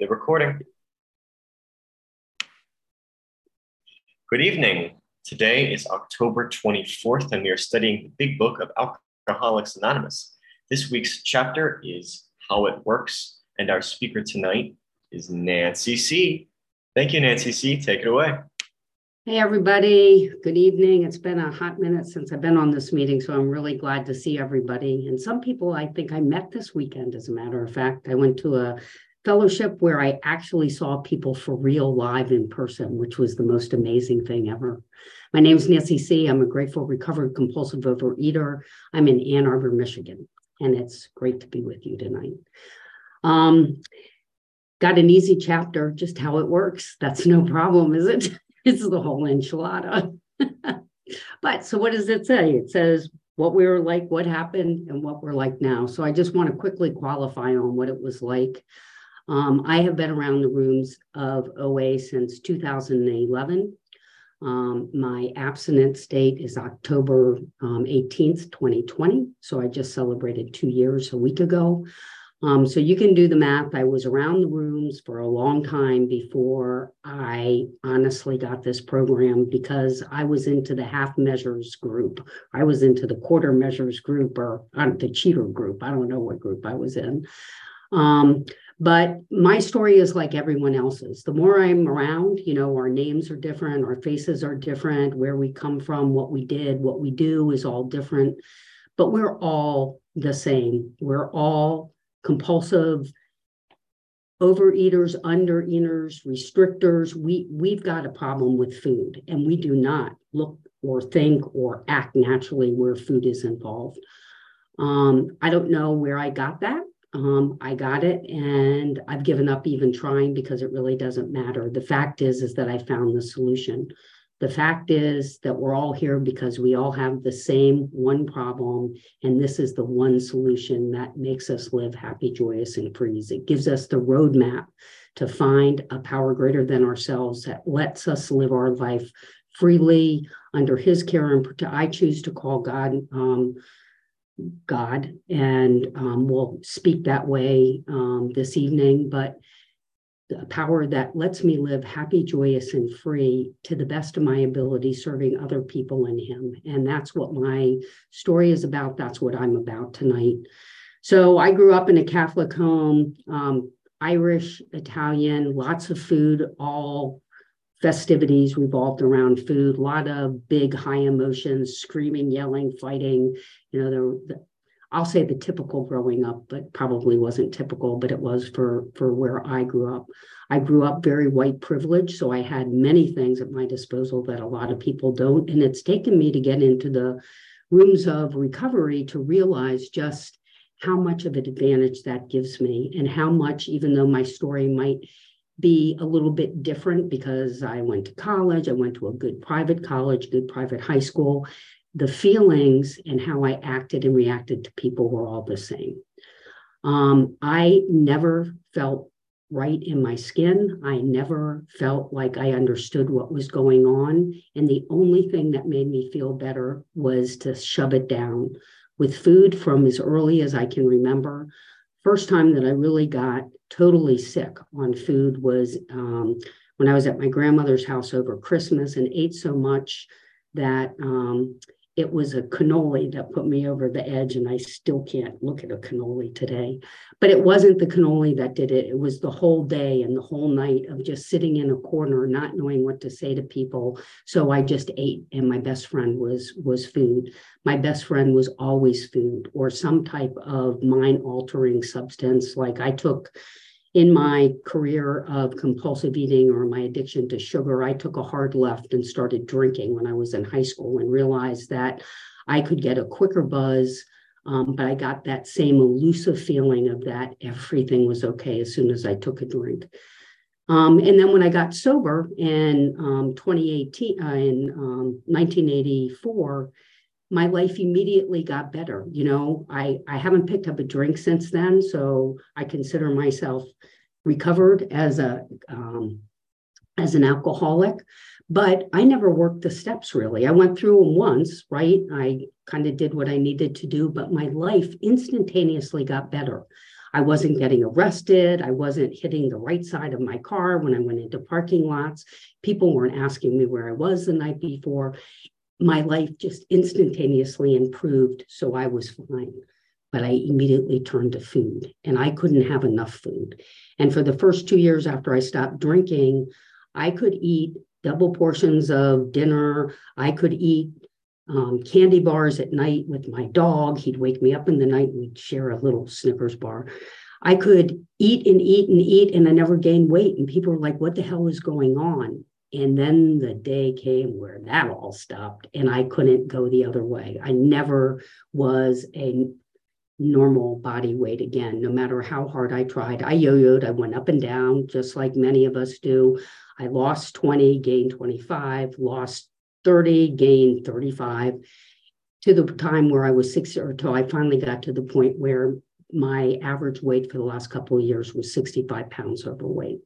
The recording. Good evening. Today is October 24th, and we are studying the big book of Alcoholics Anonymous. This week's chapter is How It Works, and our speaker tonight is Nancy C. Thank you, Nancy C. Take it away. Hey, everybody. Good evening. It's been a hot minute since I've been on this meeting, so I'm really glad to see everybody. And some people I think I met this weekend, as a matter of fact. I went to a fellowship where I actually saw people for real live in person, which was the most amazing thing ever. My name is Nancy C. I'm a grateful, recovered compulsive overeater. I'm in Ann Arbor, Michigan, and it's great to be with you tonight. Um, got an easy chapter, just how it works. That's no problem, is it? it's the whole enchilada. but so what does it say? It says what we were like, what happened, and what we're like now. So I just want to quickly qualify on what it was like. Um, I have been around the rooms of OA since 2011. Um, my abstinence date is October um, 18th, 2020. So I just celebrated two years a week ago. Um, so you can do the math. I was around the rooms for a long time before I honestly got this program because I was into the half measures group. I was into the quarter measures group or uh, the cheater group. I don't know what group I was in. Um, but my story is like everyone else's. The more I'm around, you know, our names are different, our faces are different, where we come from, what we did, what we do is all different. But we're all the same. We're all compulsive overeaters, undereaters, restrictors. We we've got a problem with food, and we do not look or think or act naturally where food is involved. Um, I don't know where I got that. Um, I got it and I've given up even trying because it really doesn't matter. The fact is, is that I found the solution. The fact is that we're all here because we all have the same one problem, and this is the one solution that makes us live happy, joyous, and free. It gives us the roadmap to find a power greater than ourselves that lets us live our life freely under His care and I choose to call God um, God, and um, we'll speak that way um, this evening. But the power that lets me live happy, joyous, and free to the best of my ability, serving other people in Him. And that's what my story is about. That's what I'm about tonight. So I grew up in a Catholic home, um, Irish, Italian, lots of food, all festivities revolved around food, a lot of big high emotions, screaming, yelling, fighting. You know, the, I'll say the typical growing up, but probably wasn't typical, but it was for for where I grew up. I grew up very white privileged, so I had many things at my disposal that a lot of people don't. And it's taken me to get into the rooms of recovery to realize just how much of an advantage that gives me and how much, even though my story might be a little bit different because I went to college, I went to a good private college, good private high school. The feelings and how I acted and reacted to people were all the same. Um, I never felt right in my skin. I never felt like I understood what was going on. And the only thing that made me feel better was to shove it down with food from as early as I can remember. First time that I really got totally sick on food was um, when I was at my grandmother's house over Christmas and ate so much that um, it was a cannoli that put me over the edge, and I still can't look at a cannoli today. But it wasn't the cannoli that did it. It was the whole day and the whole night of just sitting in a corner, not knowing what to say to people. So I just ate, and my best friend was was food. My best friend was always food or some type of mind altering substance. Like I took in my career of compulsive eating or my addiction to sugar, I took a hard left and started drinking when I was in high school and realized that I could get a quicker buzz. Um, but I got that same elusive feeling of that everything was okay as soon as I took a drink. Um, and then when I got sober in um, 2018, uh, in 1984, um, my life immediately got better. You know, I, I haven't picked up a drink since then, so I consider myself recovered as a um, as an alcoholic. But I never worked the steps really. I went through them once, right? I kind of did what I needed to do, but my life instantaneously got better. I wasn't getting arrested. I wasn't hitting the right side of my car when I went into parking lots. People weren't asking me where I was the night before. My life just instantaneously improved. So I was fine. But I immediately turned to food and I couldn't have enough food. And for the first two years after I stopped drinking, I could eat double portions of dinner. I could eat um, candy bars at night with my dog. He'd wake me up in the night and we'd share a little Snickers bar. I could eat and eat and eat, and I never gained weight. And people were like, What the hell is going on? And then the day came where that all stopped, and I couldn't go the other way. I never was a normal body weight again, no matter how hard I tried. I yo yoed, I went up and down, just like many of us do. I lost 20, gained 25, lost 30, gained 35 to the time where I was six or until I finally got to the point where my average weight for the last couple of years was 65 pounds overweight.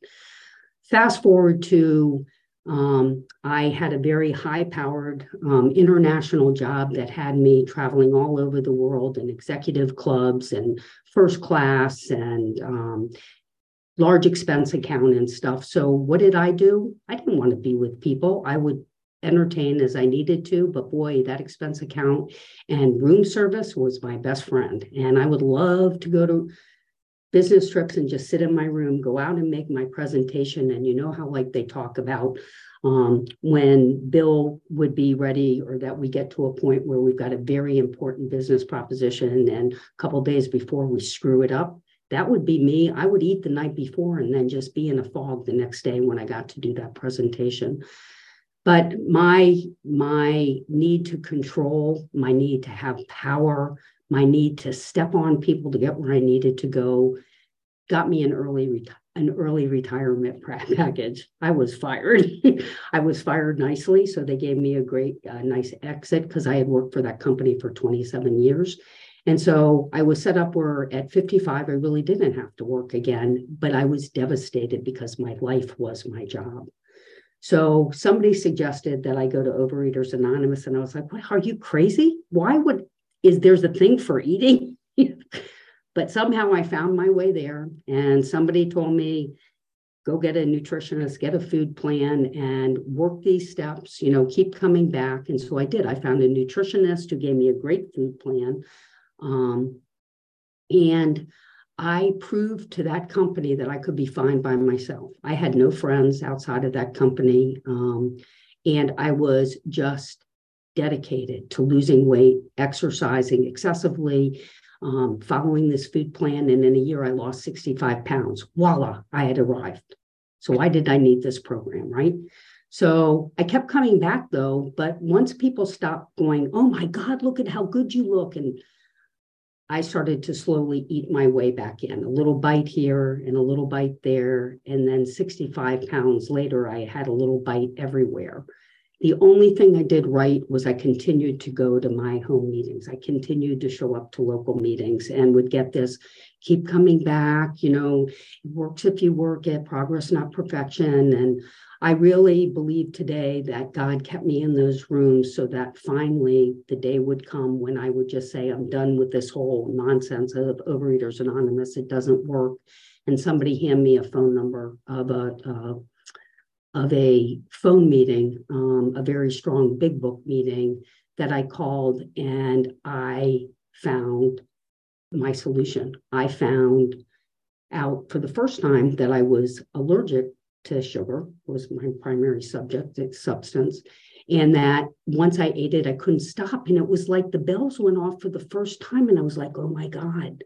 Fast forward to um, I had a very high powered um, international job that had me traveling all over the world in executive clubs and first class and um, large expense account and stuff. So, what did I do? I didn't want to be with people. I would entertain as I needed to, but boy, that expense account and room service was my best friend. And I would love to go to business trips and just sit in my room, go out and make my presentation. And you know how like they talk about um, when Bill would be ready or that we get to a point where we've got a very important business proposition and a couple days before we screw it up. That would be me. I would eat the night before and then just be in a fog the next day when I got to do that presentation but my my need to control my need to have power my need to step on people to get where i needed to go got me an early an early retirement package i was fired i was fired nicely so they gave me a great uh, nice exit because i had worked for that company for 27 years and so I was set up where at 55, I really didn't have to work again, but I was devastated because my life was my job. So somebody suggested that I go to Overeaters Anonymous, and I was like, "What? Are you crazy? Why would is there's a thing for eating?" but somehow I found my way there, and somebody told me, "Go get a nutritionist, get a food plan, and work these steps. You know, keep coming back." And so I did. I found a nutritionist who gave me a great food plan, um, and I proved to that company that I could be fine by myself. I had no friends outside of that company. Um, and I was just dedicated to losing weight, exercising excessively, um, following this food plan. And in a year, I lost 65 pounds. Voila, I had arrived. So, why did I need this program, right? So I kept coming back though, but once people stopped going, oh my God, look at how good you look, and I started to slowly eat my way back in a little bite here and a little bite there. And then 65 pounds later, I had a little bite everywhere. The only thing I did right was I continued to go to my home meetings. I continued to show up to local meetings and would get this keep coming back. You know, it works if you work it, progress, not perfection. And I really believe today that God kept me in those rooms so that finally the day would come when I would just say, I'm done with this whole nonsense of Overeaters Anonymous. It doesn't work. And somebody hand me a phone number of a uh, of a phone meeting, um, a very strong big book meeting that I called, and I found my solution. I found out for the first time that I was allergic to sugar was my primary subject substance and that once i ate it i couldn't stop and it was like the bells went off for the first time and i was like oh my god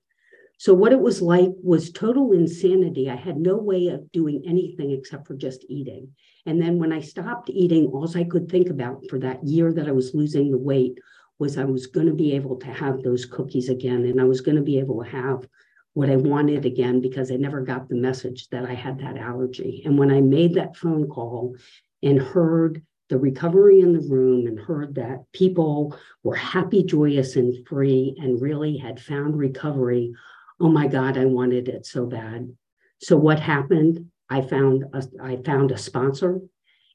so what it was like was total insanity i had no way of doing anything except for just eating and then when i stopped eating all i could think about for that year that i was losing the weight was i was going to be able to have those cookies again and i was going to be able to have what I wanted again because I never got the message that I had that allergy. And when I made that phone call and heard the recovery in the room and heard that people were happy, joyous, and free and really had found recovery, oh my God, I wanted it so bad. So what happened? I found a, I found a sponsor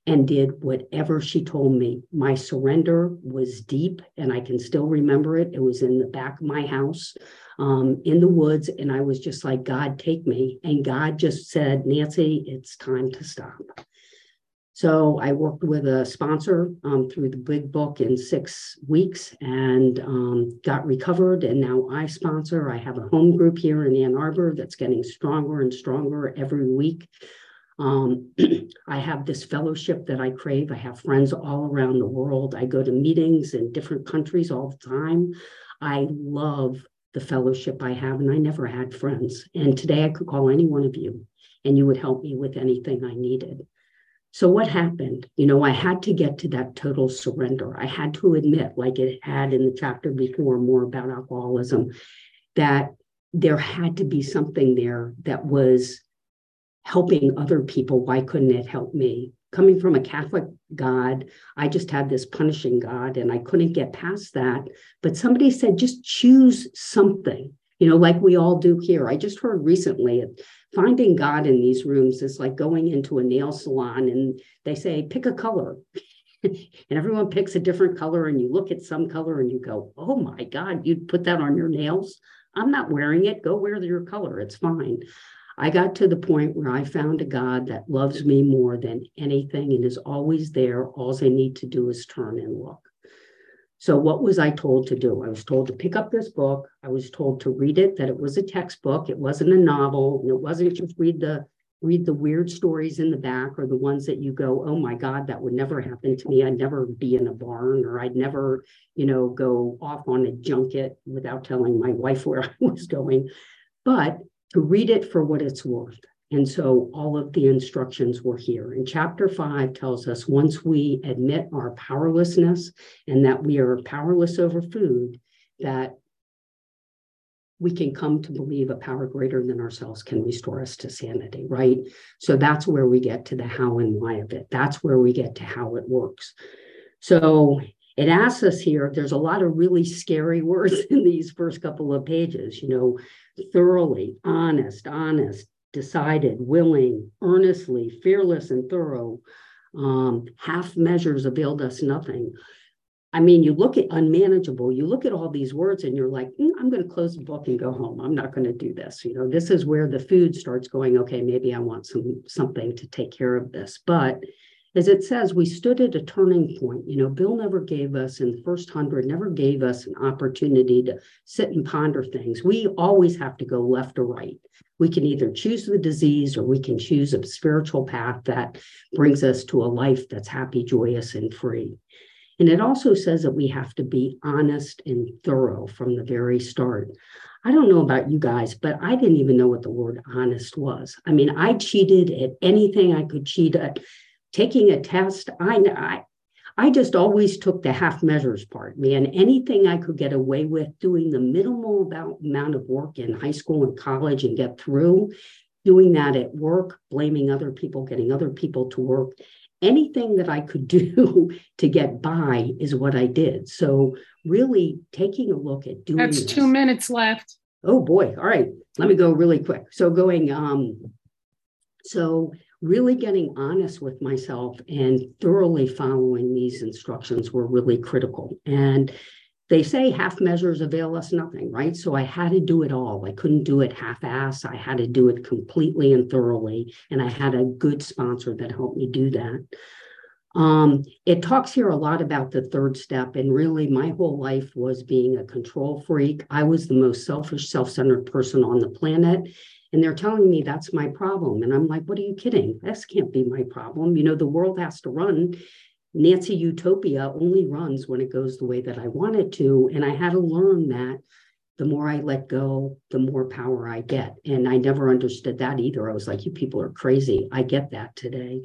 and did whatever she told me. My surrender was deep, and I can still remember it. It was in the back of my house um, in the woods, and I was just like, God, take me. And God just said, Nancy, it's time to stop. So I worked with a sponsor um, through the big book in six weeks and um, got recovered. And now I sponsor. I have a home group here in Ann Arbor that's getting stronger and stronger every week. Um, I have this fellowship that I crave. I have friends all around the world. I go to meetings in different countries all the time. I love the fellowship I have, and I never had friends. And today I could call any one of you, and you would help me with anything I needed. So, what happened? You know, I had to get to that total surrender. I had to admit, like it had in the chapter before, more about alcoholism, that there had to be something there that was helping other people. Why couldn't it help me? Coming from a Catholic God, I just had this punishing God and I couldn't get past that. But somebody said, just choose something, you know, like we all do here. I just heard recently finding God in these rooms is like going into a nail salon and they say, pick a color. and everyone picks a different color and you look at some color and you go, oh my God, you'd put that on your nails? I'm not wearing it. Go wear your color. It's fine. I got to the point where I found a God that loves me more than anything and is always there. All I need to do is turn and look. So, what was I told to do? I was told to pick up this book. I was told to read it, that it was a textbook. It wasn't a novel. And it wasn't just read the read the weird stories in the back or the ones that you go, oh my God, that would never happen to me. I'd never be in a barn or I'd never, you know, go off on a junket without telling my wife where I was going. But to read it for what it's worth. And so all of the instructions were here. And chapter five tells us once we admit our powerlessness and that we are powerless over food, that we can come to believe a power greater than ourselves can restore us to sanity, right? So that's where we get to the how and why of it. That's where we get to how it works. So it asks us here, there's a lot of really scary words in these first couple of pages, you know, thoroughly, honest, honest, decided, willing, earnestly, fearless, and thorough. Um, half measures availed us nothing. I mean, you look at unmanageable, you look at all these words and you're like, mm, I'm going to close the book and go home. I'm not going to do this. You know, this is where the food starts going, okay, maybe I want some something to take care of this. But as it says, we stood at a turning point. You know, Bill never gave us in the first hundred, never gave us an opportunity to sit and ponder things. We always have to go left or right. We can either choose the disease or we can choose a spiritual path that brings us to a life that's happy, joyous, and free. And it also says that we have to be honest and thorough from the very start. I don't know about you guys, but I didn't even know what the word honest was. I mean, I cheated at anything I could cheat at taking a test, I, I I just always took the half measures part, man. Anything I could get away with doing the minimal about, amount of work in high school and college and get through, doing that at work, blaming other people, getting other people to work. Anything that I could do to get by is what I did. So, really taking a look at doing That's this. two minutes left. Oh boy. All right. Let me go really quick. So, going, um, so really getting honest with myself and thoroughly following these instructions were really critical. And they say half measures avail us nothing, right? So I had to do it all. I couldn't do it half ass. I had to do it completely and thoroughly. And I had a good sponsor that helped me do that. Um, it talks here a lot about the third step, and really, my whole life was being a control freak. I was the most selfish, self centered person on the planet. And they're telling me that's my problem. And I'm like, what are you kidding? This can't be my problem. You know, the world has to run. Nancy Utopia only runs when it goes the way that I want it to. And I had to learn that the more I let go, the more power I get. And I never understood that either. I was like, you people are crazy. I get that today.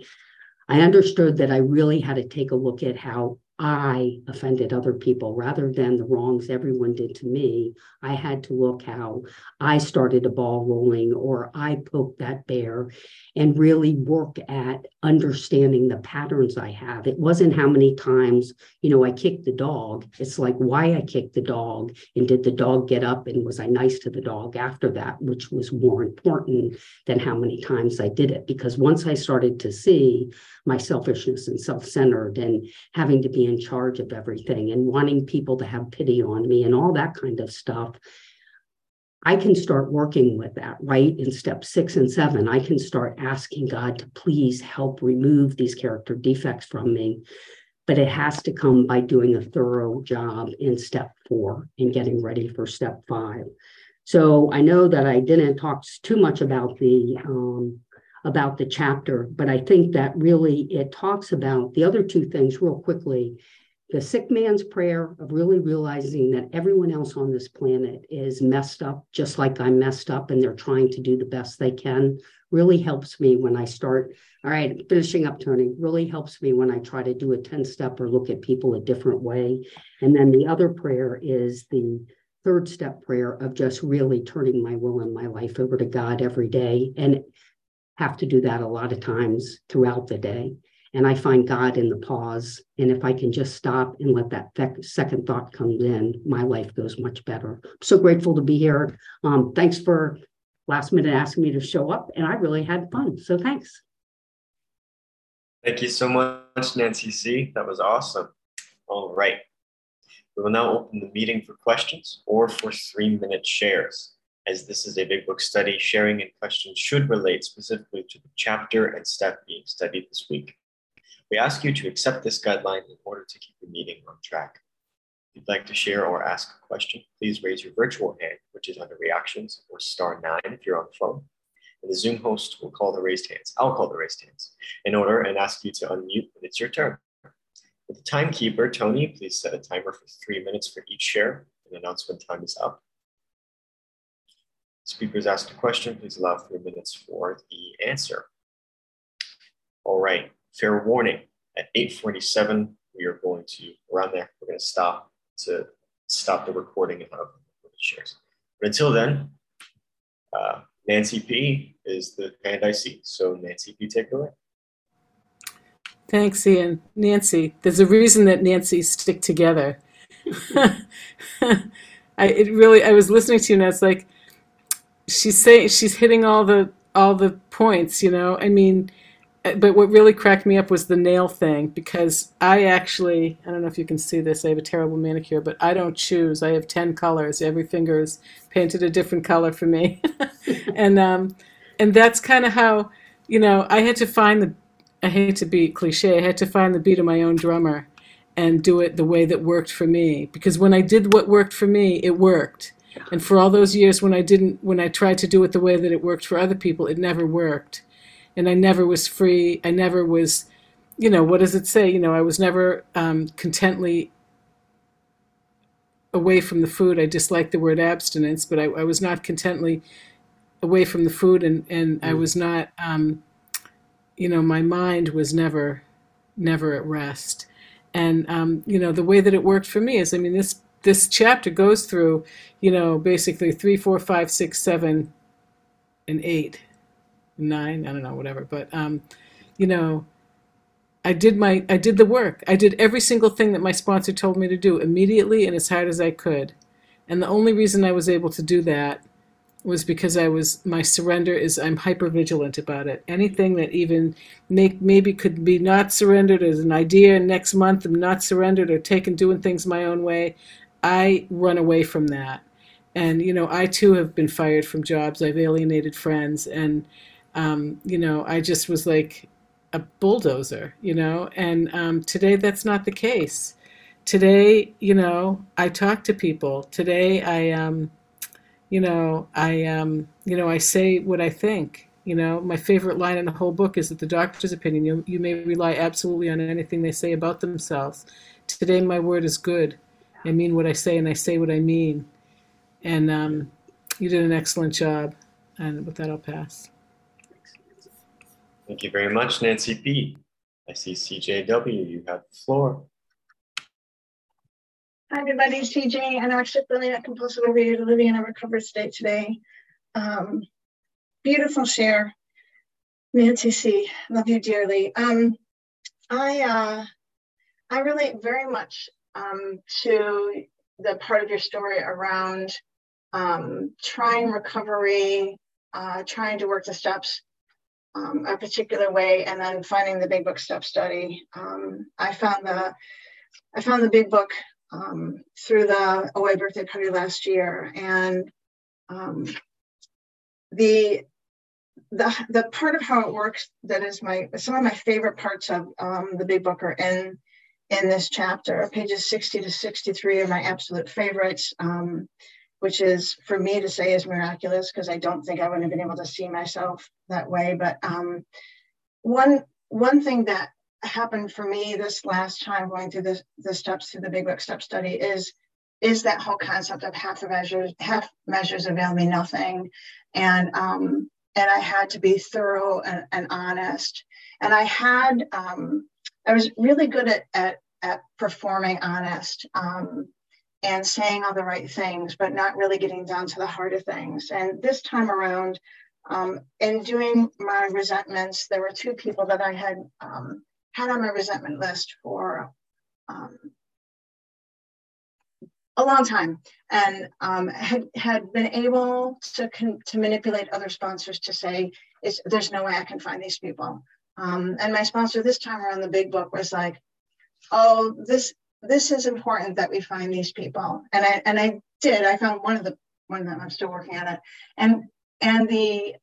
I understood that I really had to take a look at how I offended other people rather than the wrongs everyone did to me. I had to look how I started a ball rolling or I poked that bear and really work at understanding the patterns I have. It wasn't how many times, you know, I kicked the dog. It's like why I kicked the dog and did the dog get up and was I nice to the dog after that, which was more important than how many times I did it. Because once I started to see my selfishness and self centered and having to be in charge of everything and wanting people to have pity on me and all that kind of stuff. I can start working with that, right? In step six and seven, I can start asking God to please help remove these character defects from me. But it has to come by doing a thorough job in step four and getting ready for step five. So I know that I didn't talk too much about the um, about the chapter, but I think that really it talks about the other two things real quickly. The sick man's prayer of really realizing that everyone else on this planet is messed up, just like I'm messed up, and they're trying to do the best they can, really helps me when I start. All right, finishing up, Tony, really helps me when I try to do a 10 step or look at people a different way. And then the other prayer is the third step prayer of just really turning my will and my life over to God every day. And have to do that a lot of times throughout the day. And I find God in the pause. And if I can just stop and let that th- second thought come in, my life goes much better. I'm so grateful to be here. Um, thanks for last minute asking me to show up. And I really had fun. So thanks. Thank you so much, Nancy C. That was awesome. All right. We will now open the meeting for questions or for three minute shares. As this is a big book study, sharing and questions should relate specifically to the chapter and step being studied this week. We ask you to accept this guideline in order to keep the meeting on track. If you'd like to share or ask a question, please raise your virtual hand, which is under reactions, or star nine if you're on the phone. And the Zoom host will call the raised hands. I'll call the raised hands in order and ask you to unmute when it's your turn. With the timekeeper, Tony, please set a timer for three minutes for each share and announce when time is up. Speakers ask a question, please allow three minutes for the answer. All right, fair warning, at 8.47, we are going to, around there, we're gonna stop to stop the recording of the shares. But until then, uh, Nancy P is the hand I see. So Nancy P, take it away. Thanks, Ian. Nancy, there's a reason that Nancy's stick together. I it really I was listening to you and I was like, she's saying she's hitting all the all the points, you know. I mean, but what really cracked me up was the nail thing because I actually I don't know if you can see this. I have a terrible manicure, but I don't choose. I have ten colors. Every finger is painted a different color for me, and um, and that's kind of how you know I had to find the. I hate to be cliche. I had to find the beat of my own drummer, and do it the way that worked for me. Because when I did what worked for me, it worked and for all those years when I didn't, when I tried to do it the way that it worked for other people, it never worked. And I never was free. I never was, you know, what does it say? You know, I was never um, contently away from the food. I dislike the word abstinence, but I, I, was not contently away from the food, and and mm. I was not, um, you know, my mind was never, never at rest. And um, you know, the way that it worked for me is, I mean, this this chapter goes through, you know, basically three, four, five, six, seven, and eight, nine. I don't know, whatever. But um, you know, I did my I did the work. I did every single thing that my sponsor told me to do immediately and as hard as I could. And the only reason I was able to do that was because I was my surrender is I'm hyper vigilant about it. Anything that even make maybe could be not surrendered as an idea next month, I'm not surrendered or taken doing things my own way. I run away from that. And, you know, I too have been fired from jobs. I've alienated friends. And, um, you know, I just was like a bulldozer, you know. And um, today that's not the case. Today, you know, I talk to people. Today I, um, you know, I, um, you know, I say what I think. You know, my favorite line in the whole book is that the doctor's opinion, you, you may rely absolutely on anything they say about themselves. Today, my word is good. I mean what I say and I say what I mean. And um, you did an excellent job. And with that, I'll pass. Thank you very much, Nancy P. I see CJW, you have the floor. Hi, everybody. It's TJ, anorexic bulimia compulsive overeater living in a recovered state today. Um, beautiful share. Nancy C. Love you dearly. Um, I uh, I relate very much um, to the part of your story around um, trying recovery, uh, trying to work the steps um, a particular way, and then finding the Big Book Step Study. Um, I found the I found the Big Book um, through the OA birthday party last year. And um, the, the, the part of how it works that is my, some of my favorite parts of um, the big book are in, in this chapter. Pages 60 to 63 are my absolute favorites, um, which is for me to say is miraculous because I don't think I would have been able to see myself that way. But um, one, one thing that happened for me this last time going through the, the steps through the big book step study is is that whole concept of half the measures half measures avail me nothing and um and i had to be thorough and, and honest and i had um i was really good at at, at performing honest um and saying all the right things but not really getting down to the heart of things and this time around um, in doing my resentments, there were two people that I had um, had on my resentment list for um, a long time and um, had, had been able to, con- to manipulate other sponsors to say, there's no way I can find these people. Um, and my sponsor this time around the big book was like, oh, this this is important that we find these people. And I and I did. I found one of the one of them. I'm still working on it. And and the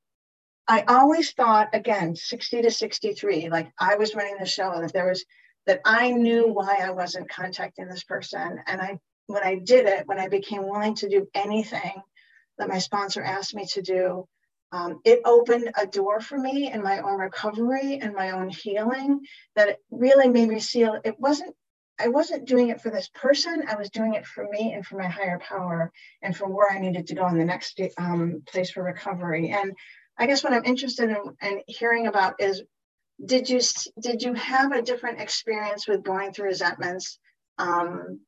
I always thought, again, 60 to 63, like I was running the show, that there was, that I knew why I wasn't contacting this person. And I, when I did it, when I became willing to do anything that my sponsor asked me to do, um, it opened a door for me in my own recovery and my own healing that really made me see it wasn't I wasn't doing it for this person. I was doing it for me and for my higher power and for where I needed to go in the next um, place for recovery. And I guess what I'm interested in, in hearing about is did you did you have a different experience with going through resentments um,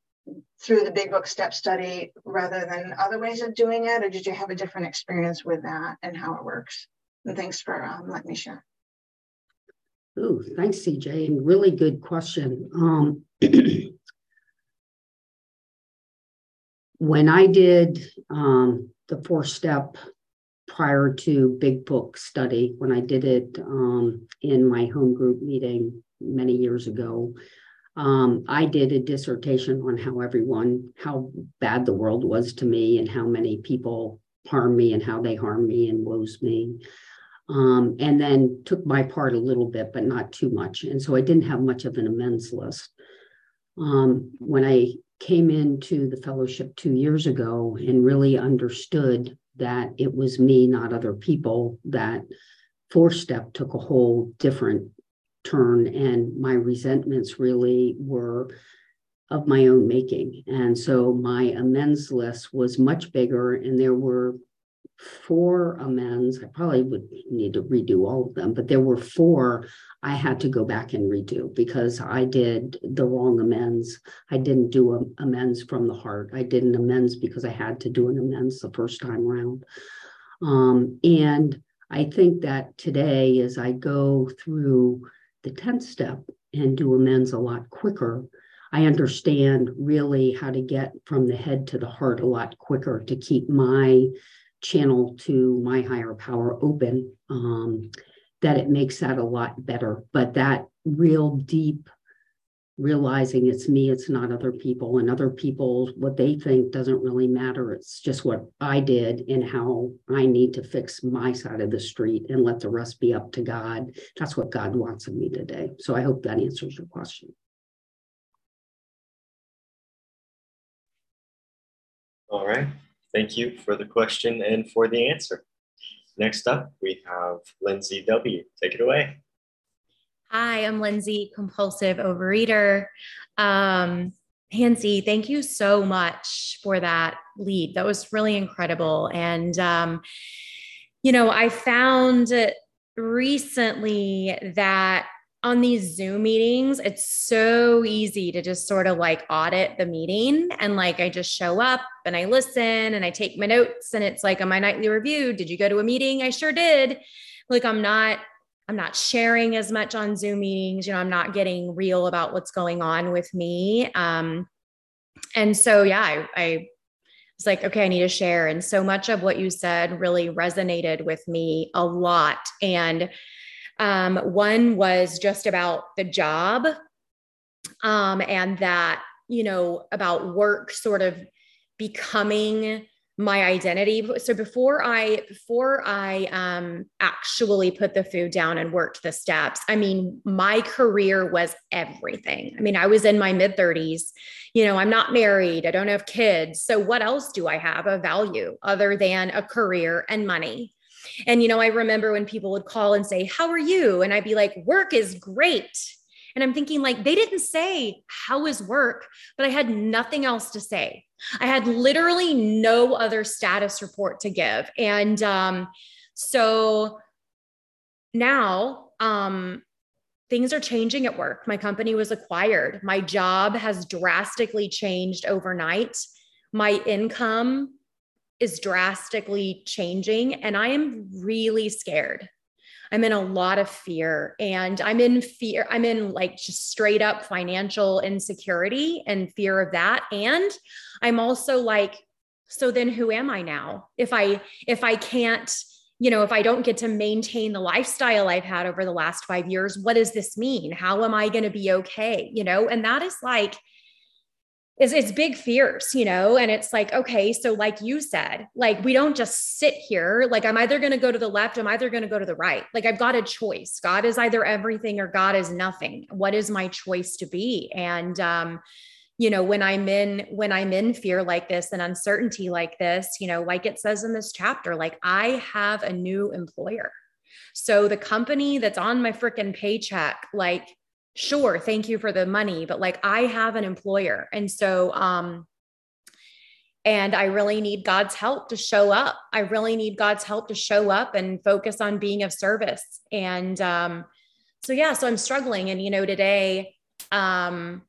through the big book step study rather than other ways of doing it? Or did you have a different experience with that and how it works? And thanks for um, letting me share. Ooh, thanks cj and really good question. Um, when i did um, the four step prior to Big Book study when I did it um, in my home group meeting many years ago. Um, I did a dissertation on how everyone, how bad the world was to me, and how many people harm me, and how they harm me and woes me. Um, and then took my part a little bit, but not too much. And so I didn't have much of an amends list. Um, when I came into the fellowship two years ago and really understood that it was me, not other people, that four step took a whole different turn. And my resentments really were of my own making. And so my amends list was much bigger, and there were four amends. I probably would need to redo all of them, but there were four I had to go back and redo because I did the wrong amends. I didn't do amends from the heart. I did an amends because I had to do an amends the first time around. Um, and I think that today, as I go through the 10th step and do amends a lot quicker, I understand really how to get from the head to the heart a lot quicker to keep my channel to my higher power open, um, that it makes that a lot better. But that real deep realizing it's me, it's not other people, and other people, what they think doesn't really matter. It's just what I did and how I need to fix my side of the street and let the rest be up to God. That's what God wants of me today. So I hope that answers your question. All right. Thank you for the question and for the answer. Next up, we have Lindsay W. Take it away. Hi, I'm Lindsay, compulsive overeater. Um, Nancy, thank you so much for that lead. That was really incredible. And, um, you know, I found recently that on these Zoom meetings, it's so easy to just sort of like audit the meeting. And like I just show up and I listen and I take my notes. And it's like on my nightly review, did you go to a meeting? I sure did. Like I'm not, I'm not sharing as much on Zoom meetings. You know, I'm not getting real about what's going on with me. Um, and so yeah, I, I was like, okay, I need to share. And so much of what you said really resonated with me a lot. And um, one was just about the job um, and that, you know, about work sort of becoming my identity so before i before i um actually put the food down and worked the steps i mean my career was everything i mean i was in my mid 30s you know i'm not married i don't have kids so what else do i have of value other than a career and money and, you know, I remember when people would call and say, How are you? And I'd be like, Work is great. And I'm thinking, like, they didn't say, How is work? But I had nothing else to say. I had literally no other status report to give. And um, so now, um, things are changing at work. My company was acquired. My job has drastically changed overnight. My income is drastically changing and I am really scared. I'm in a lot of fear and I'm in fear. I'm in like just straight up financial insecurity and fear of that. And I'm also like, so then who am I now? If I, if I can't, you know, if I don't get to maintain the lifestyle I've had over the last five years, what does this mean? How am I going to be okay? You know, and that is like, is it's big fears, you know, and it's like, okay, so like you said, like we don't just sit here. Like I'm either going to go to the left, I'm either going to go to the right. Like I've got a choice. God is either everything or God is nothing. What is my choice to be? And um, you know, when I'm in when I'm in fear like this and uncertainty like this, you know, like it says in this chapter, like I have a new employer. So the company that's on my freaking paycheck, like sure thank you for the money but like i have an employer and so um and i really need god's help to show up. I really need god's help to show up and focus on being of service and um so yeah so i'm struggling and you know today um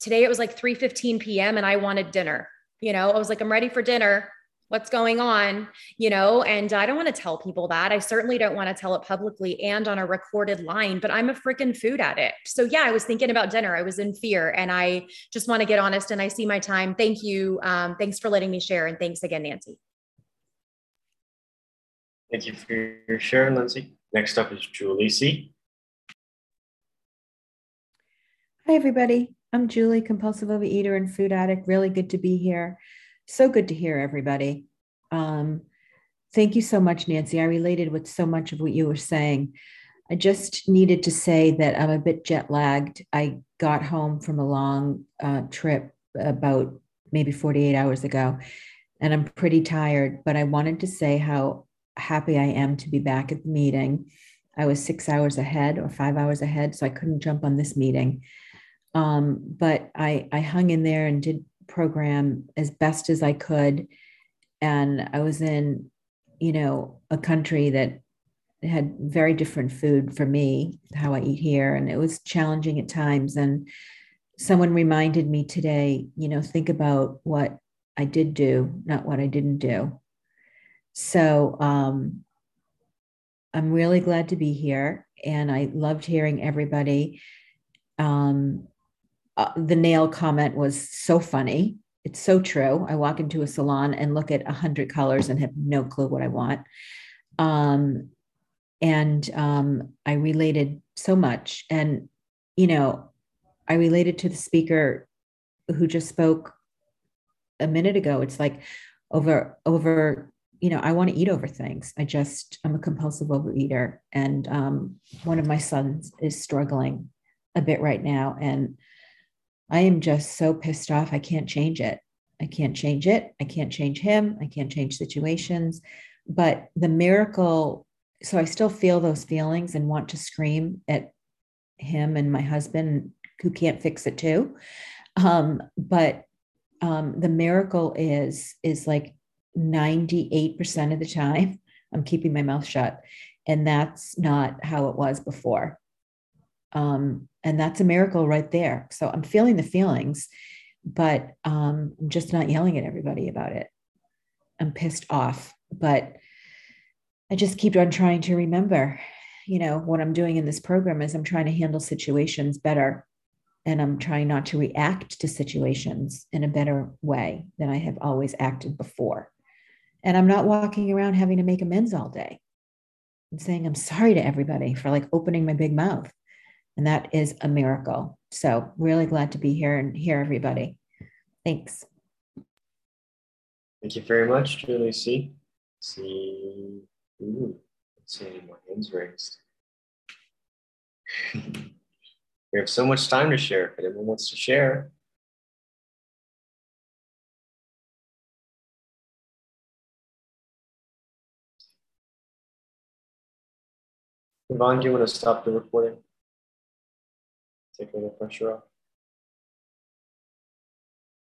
today it was like 3 15 p.m and i wanted dinner you know i was like i'm ready for dinner what's going on, you know? And I don't want to tell people that. I certainly don't want to tell it publicly and on a recorded line, but I'm a freaking food addict. So yeah, I was thinking about dinner. I was in fear and I just want to get honest and I see my time. Thank you. Um, thanks for letting me share. And thanks again, Nancy. Thank you for your share, Lindsay. Next up is Julie C. Hi, everybody. I'm Julie, compulsive overeater and food addict. Really good to be here. So good to hear everybody. Um, thank you so much, Nancy. I related with so much of what you were saying. I just needed to say that I'm a bit jet lagged. I got home from a long uh, trip about maybe 48 hours ago, and I'm pretty tired, but I wanted to say how happy I am to be back at the meeting. I was six hours ahead or five hours ahead, so I couldn't jump on this meeting. Um, but I, I hung in there and did program as best as I could. And I was in, you know, a country that had very different food for me, how I eat here. And it was challenging at times. And someone reminded me today, you know, think about what I did do, not what I didn't do. So um, I'm really glad to be here. And I loved hearing everybody. Um, uh, the nail comment was so funny. It's so true. I walk into a salon and look at a hundred colors and have no clue what I want. Um, and um, I related so much. And, you know, I related to the speaker who just spoke a minute ago. It's like over, over, you know, I want to eat over things. I just, I'm a compulsive overeater. And um, one of my sons is struggling a bit right now. And I am just so pissed off. I can't change it. I can't change it. I can't change him. I can't change situations. But the miracle, so I still feel those feelings and want to scream at him and my husband who can't fix it too. Um, but um, the miracle is is like 98% of the time I'm keeping my mouth shut. And that's not how it was before. Um, and that's a miracle right there. So I'm feeling the feelings, but um, I'm just not yelling at everybody about it. I'm pissed off, but I just keep on trying to remember, you know, what I'm doing in this program is I'm trying to handle situations better and I'm trying not to react to situations in a better way than I have always acted before. And I'm not walking around having to make amends all day and saying I'm sorry to everybody for like opening my big mouth. And that is a miracle. So, really glad to be here and hear everybody. Thanks. Thank you very much, Julie C. See, ooh, see any more hands raised. we have so much time to share. If anyone wants to share, Yvonne, do you want to stop the recording? Take a little pressure off.